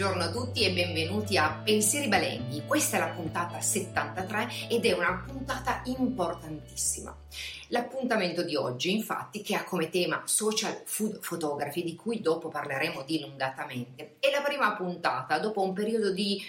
Buongiorno a tutti e benvenuti a Pensieri Balenghi. Questa è la puntata 73 ed è una puntata importantissima. L'appuntamento di oggi, infatti, che ha come tema social food photography, di cui dopo parleremo dilungatamente, è la prima puntata dopo un periodo di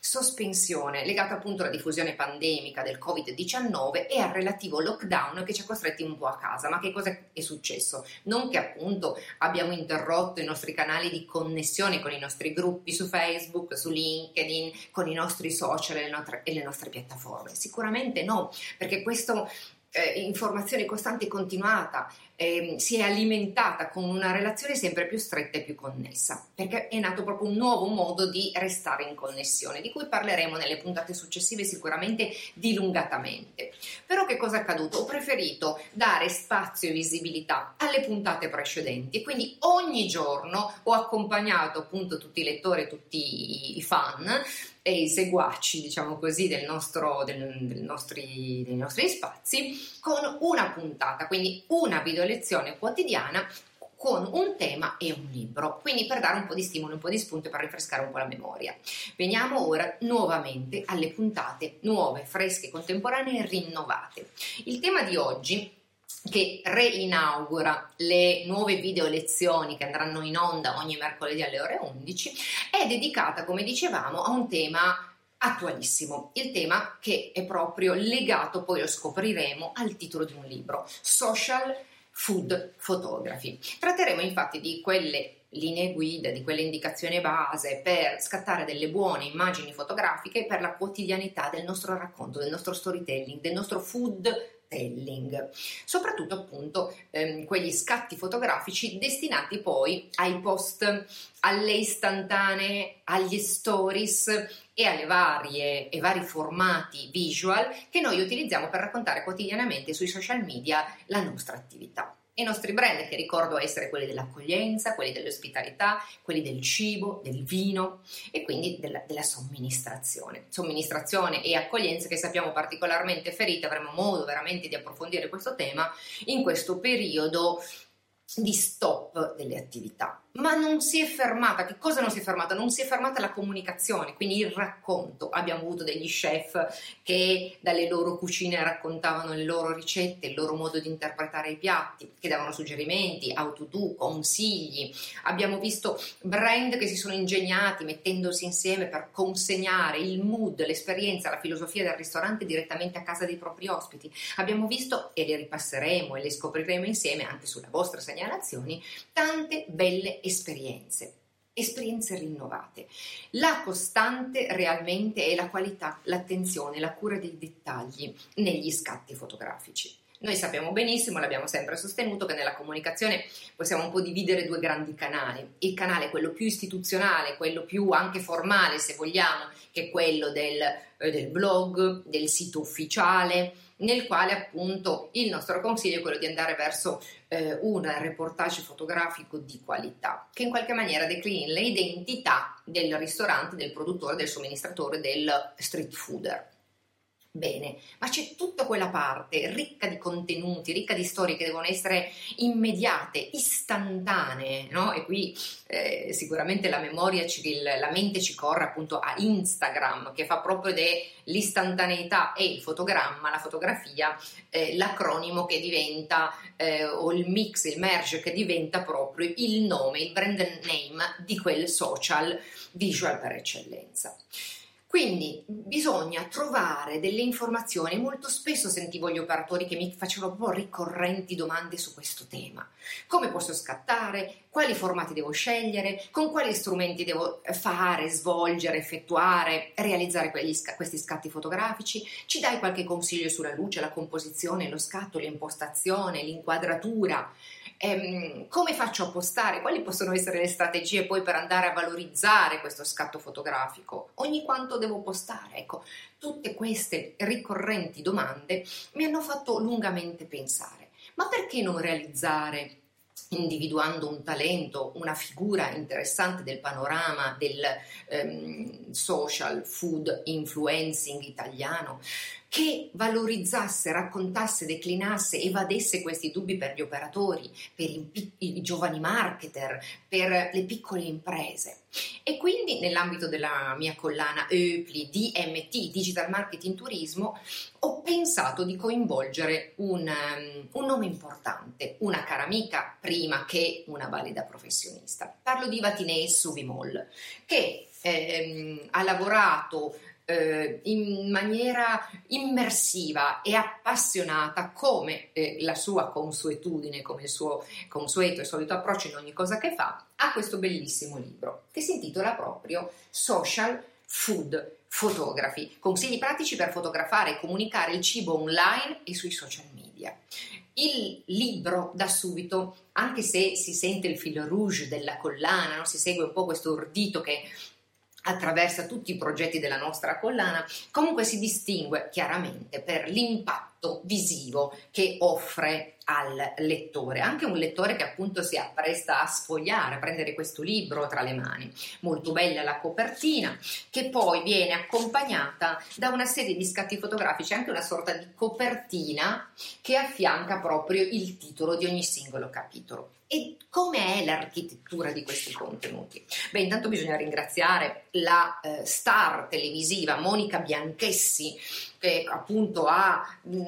sospensione legata appunto alla diffusione pandemica del Covid-19 e al relativo lockdown che ci ha costretti un po' a casa. Ma che cosa è successo? Non che appunto abbiamo interrotto i nostri canali di connessione con i nostri gruppi su Facebook, su LinkedIn, con i nostri social e le nostre, e le nostre piattaforme. Sicuramente no, perché questo eh, informazione costante e continuata eh, si è alimentata con una relazione sempre più stretta e più connessa, perché è nato proprio un nuovo modo di restare in connessione, di cui parleremo nelle puntate successive sicuramente dilungatamente. Però che cosa è accaduto? Ho preferito dare spazio e visibilità alle puntate precedenti quindi ogni giorno ho accompagnato appunto tutti i lettori, tutti i fan e i seguaci, diciamo così, del nostro, del, del nostri, dei nostri spazi con una puntata, quindi una video lezione quotidiana con un tema e un libro, quindi per dare un po' di stimolo, un po' di spunto e per rinfrescare un po' la memoria. Veniamo ora nuovamente alle puntate nuove, fresche, contemporanee e rinnovate. Il tema di oggi che reinaugura le nuove video lezioni che andranno in onda ogni mercoledì alle ore 11, è dedicata, come dicevamo, a un tema attualissimo, il tema che è proprio legato, poi lo scopriremo, al titolo di un libro, Social Food Photography. Tratteremo infatti di quelle linee guida, di quelle indicazioni base per scattare delle buone immagini fotografiche per la quotidianità del nostro racconto, del nostro storytelling, del nostro food telling, soprattutto appunto ehm, quegli scatti fotografici destinati poi ai post, alle istantanee, agli stories e alle varie e vari formati visual che noi utilizziamo per raccontare quotidianamente sui social media la nostra attività i nostri brand, che ricordo essere quelli dell'accoglienza, quelli dell'ospitalità, quelli del cibo, del vino e quindi della, della somministrazione. Somministrazione e accoglienza che sappiamo particolarmente ferite, avremo modo veramente di approfondire questo tema in questo periodo di stop delle attività ma non si è fermata. Che cosa non si è fermata? Non si è fermata la comunicazione, quindi il racconto. Abbiamo avuto degli chef che dalle loro cucine raccontavano le loro ricette, il loro modo di interpretare i piatti, che davano suggerimenti, do, consigli. Abbiamo visto brand che si sono ingegnati mettendosi insieme per consegnare il mood, l'esperienza, la filosofia del ristorante direttamente a casa dei propri ospiti. Abbiamo visto, e le ripasseremo e le scopriremo insieme anche sulle vostre segnalazioni, tante belle esperienze, esperienze rinnovate. La costante realmente è la qualità, l'attenzione, la cura dei dettagli negli scatti fotografici. Noi sappiamo benissimo, l'abbiamo sempre sostenuto, che nella comunicazione possiamo un po' dividere due grandi canali. Il canale, quello più istituzionale, quello più anche formale, se vogliamo, che è quello del, eh, del blog, del sito ufficiale, nel quale appunto il nostro consiglio è quello di andare verso eh, un reportage fotografico di qualità che in qualche maniera declini le identità del ristorante, del produttore, del somministratore, del street fooder. Bene, ma c'è tutta quella parte ricca di contenuti, ricca di storie che devono essere immediate, istantanee, no? E qui eh, sicuramente la memoria, ci, la mente ci corre appunto a Instagram, che fa proprio dell'istantaneità e il fotogramma, la fotografia, eh, l'acronimo che diventa, eh, o il mix, il merge che diventa proprio il nome, il brand name di quel social visual per eccellenza. Quindi bisogna trovare delle informazioni. Molto spesso sentivo gli operatori che mi facevano proprio ricorrenti domande su questo tema. Come posso scattare? Quali formati devo scegliere? Con quali strumenti devo fare, svolgere, effettuare, realizzare quegli, questi scatti fotografici? Ci dai qualche consiglio sulla luce, la composizione, lo scatto, l'impostazione, l'inquadratura? Ehm, come faccio a postare, quali possono essere le strategie poi per andare a valorizzare questo scatto fotografico, ogni quanto devo postare, ecco, tutte queste ricorrenti domande mi hanno fatto lungamente pensare, ma perché non realizzare individuando un talento, una figura interessante del panorama del ehm, social food influencing italiano, che valorizzasse, raccontasse, declinasse, evadesse questi dubbi per gli operatori, per i, i, giovani marketer, per le piccole imprese. E quindi nell'ambito della mia collana EUPLI DMT, Digital Marketing Turismo, ho pensato di coinvolgere un, um, un nome importante, una cara amica prima che una valida professionista. Parlo di Vatinee Suvimol, che ehm, ha lavorato eh, in maniera immersiva e appassionata come eh, la sua consuetudine, come il suo consueto e solito approccio in ogni cosa che fa, a questo bellissimo libro che si intitola proprio Social Food Photography, consigli pratici per fotografare e comunicare il cibo online e sui social media. Il libro da subito, anche se si sente il filo rouge della collana, no? si segue un po' questo ordito che attraversa tutti i progetti della nostra collana, comunque si distingue chiaramente per l'impatto visivo che offre al lettore, anche un lettore che appunto si appresta a sfogliare, a prendere questo libro tra le mani. Molto bella la copertina, che poi viene accompagnata da una serie di scatti fotografici, anche una sorta di copertina che affianca proprio il titolo di ogni singolo capitolo. E come è l'architettura di questi contenuti? Beh, intanto bisogna ringraziare la eh, star televisiva Monica Bianchessi che appunto ha mh,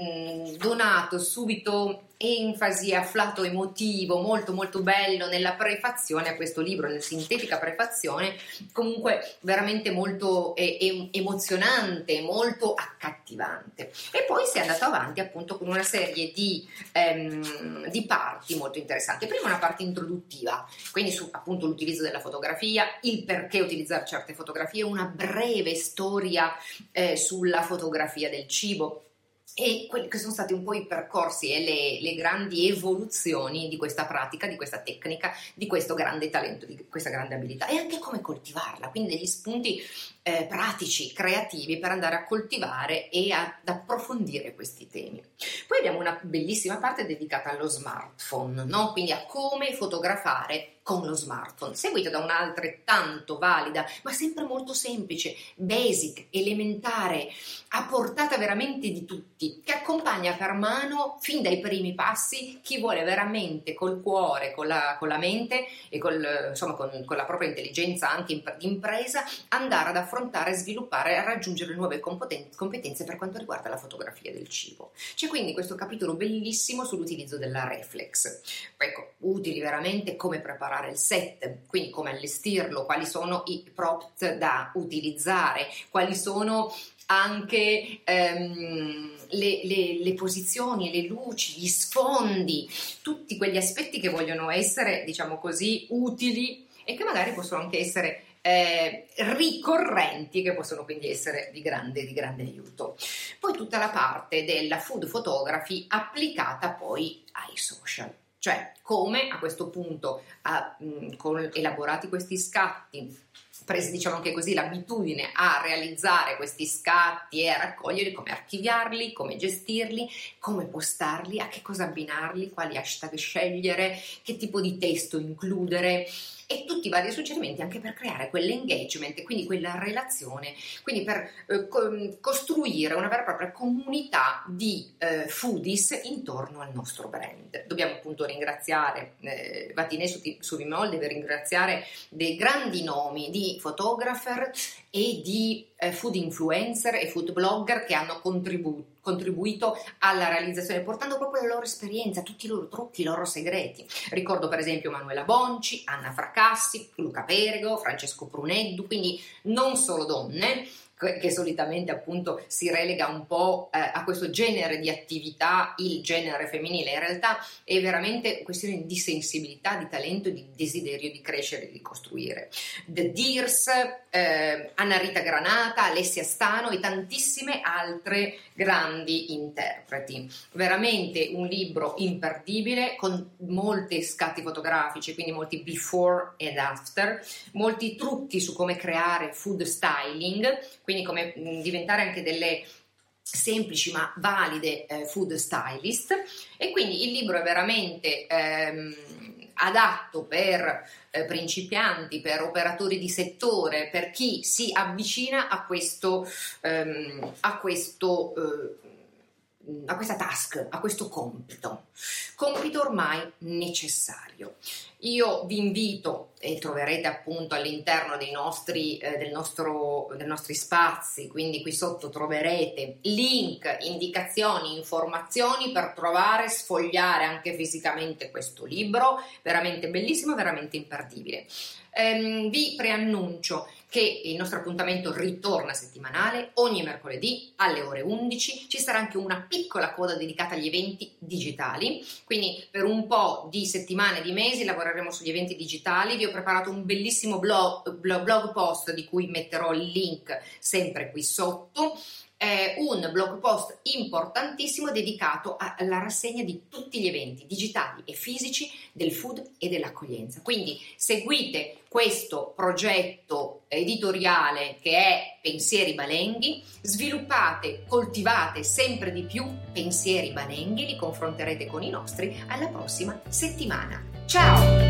donato subito enfasi, afflato emotivo molto molto bello nella prefazione a questo libro, nella sintetica prefazione, comunque veramente molto eh, emozionante, molto accattivante. E poi si è andato avanti appunto con una serie di, ehm, di parti molto interessanti. Prima una parte introduttiva, quindi su appunto l'utilizzo della fotografia, il perché utilizzare certe fotografie, una breve storia eh, sulla fotografia del cibo e quelli che sono stati un po' i percorsi e le, le, grandi evoluzioni di questa pratica, di questa tecnica, di questo grande talento, di questa grande abilità. E anche come coltivarla, quindi degli spunti eh, pratici, creativi per andare a coltivare e ad approfondire questi temi. Poi abbiamo una bellissima parte dedicata allo smartphone, no? quindi a come fotografare con lo smartphone, seguito da un'altrettanto valida, ma sempre molto semplice, basic, elementare, a portata veramente di tutti, che accompagna per mano fin dai primi passi chi vuole veramente col cuore, con la, con la mente e col, insomma, con, con, la propria intelligenza anche di impresa andare ad affrontare, sviluppare e raggiungere nuove competenze per quanto riguarda la fotografia del cibo. C'è quindi questo capitolo bellissimo sull'utilizzo della reflex. Ecco, utili veramente come preparare il set, quindi come allestirlo, quali sono i props da utilizzare, quali sono anche ehm, le, le, le, posizioni, le luci, gli sfondi, tutti quegli aspetti che vogliono essere, diciamo così, utili e che magari possono anche essere eh, ricorrenti che possono quindi essere di grande, di grande aiuto. Poi tutta la parte della food photography applicata poi ai social. Cioè, come a questo punto, ha, mh, con, elaborati questi scatti, presi diciamo anche così l'abitudine a realizzare questi scatti e a raccoglierli, come archiviarli, come gestirli, come postarli, a che cosa abbinarli, quali hashtag scegliere, che tipo di testo includere e tutti i vari suggerimenti anche per creare quell'engagement, quindi quella relazione, quindi per eh, co- costruire una vera e propria comunità di eh, foodies intorno al nostro brand. Dobbiamo appunto ringraziare eh, Vatine su, su Vimol, deve ringraziare dei grandi nomi di photographer e di eh, food influencer e food blogger che hanno contribuito contribuito alla realizzazione, portando proprio la loro esperienza, tutti i loro trucchi, i loro segreti. Ricordo per esempio Manuela Bonci, Anna Fracassi, Luca Perego, Francesco Pruneddu, quindi non solo donne, che solitamente appunto si relega un po' eh, a questo genere di attività, il genere femminile, in realtà è veramente questione di sensibilità, di talento, di desiderio di crescere, di costruire. The Dears, eh, Anna Rita Granata, Alessia Stano e tantissime altre grandi interpreti. Veramente un libro imperdibile con molti scatti fotografici, quindi molti before and after, molti trucchi su come creare food styling, quindi come diventare anche delle semplici ma valide eh, food stylist e quindi il libro è veramente ehm, adatto per eh, principianti, per operatori di settore, per chi si avvicina a questo, ehm, a questo eh, a questa task, a questo compito, compito ormai necessario. Io vi invito e troverete appunto all'interno dei nostri, eh, del nostro, dei nostri spazi, quindi qui sotto troverete link, indicazioni, informazioni per trovare, sfogliare anche fisicamente questo libro, veramente bellissimo, veramente imperdibile. Ehm, vi preannuncio che il nostro appuntamento ritorna settimanale ogni mercoledì alle ore 11. Ci sarà anche una piccola coda dedicata agli eventi digitali, quindi per un po' di settimane, di mesi lavoreremo sugli eventi digitali. Vi ho preparato un bellissimo blog, blog post di cui metterò il link sempre qui sotto eh, un blog post importantissimo dedicato alla rassegna di tutti gli eventi digitali e fisici del food e dell'accoglienza. Quindi seguite questo progetto editoriale che è Pensieri Balenghi, sviluppate, coltivate sempre di più pensieri balenghi, li confronterete con i nostri alla prossima settimana. Ciao!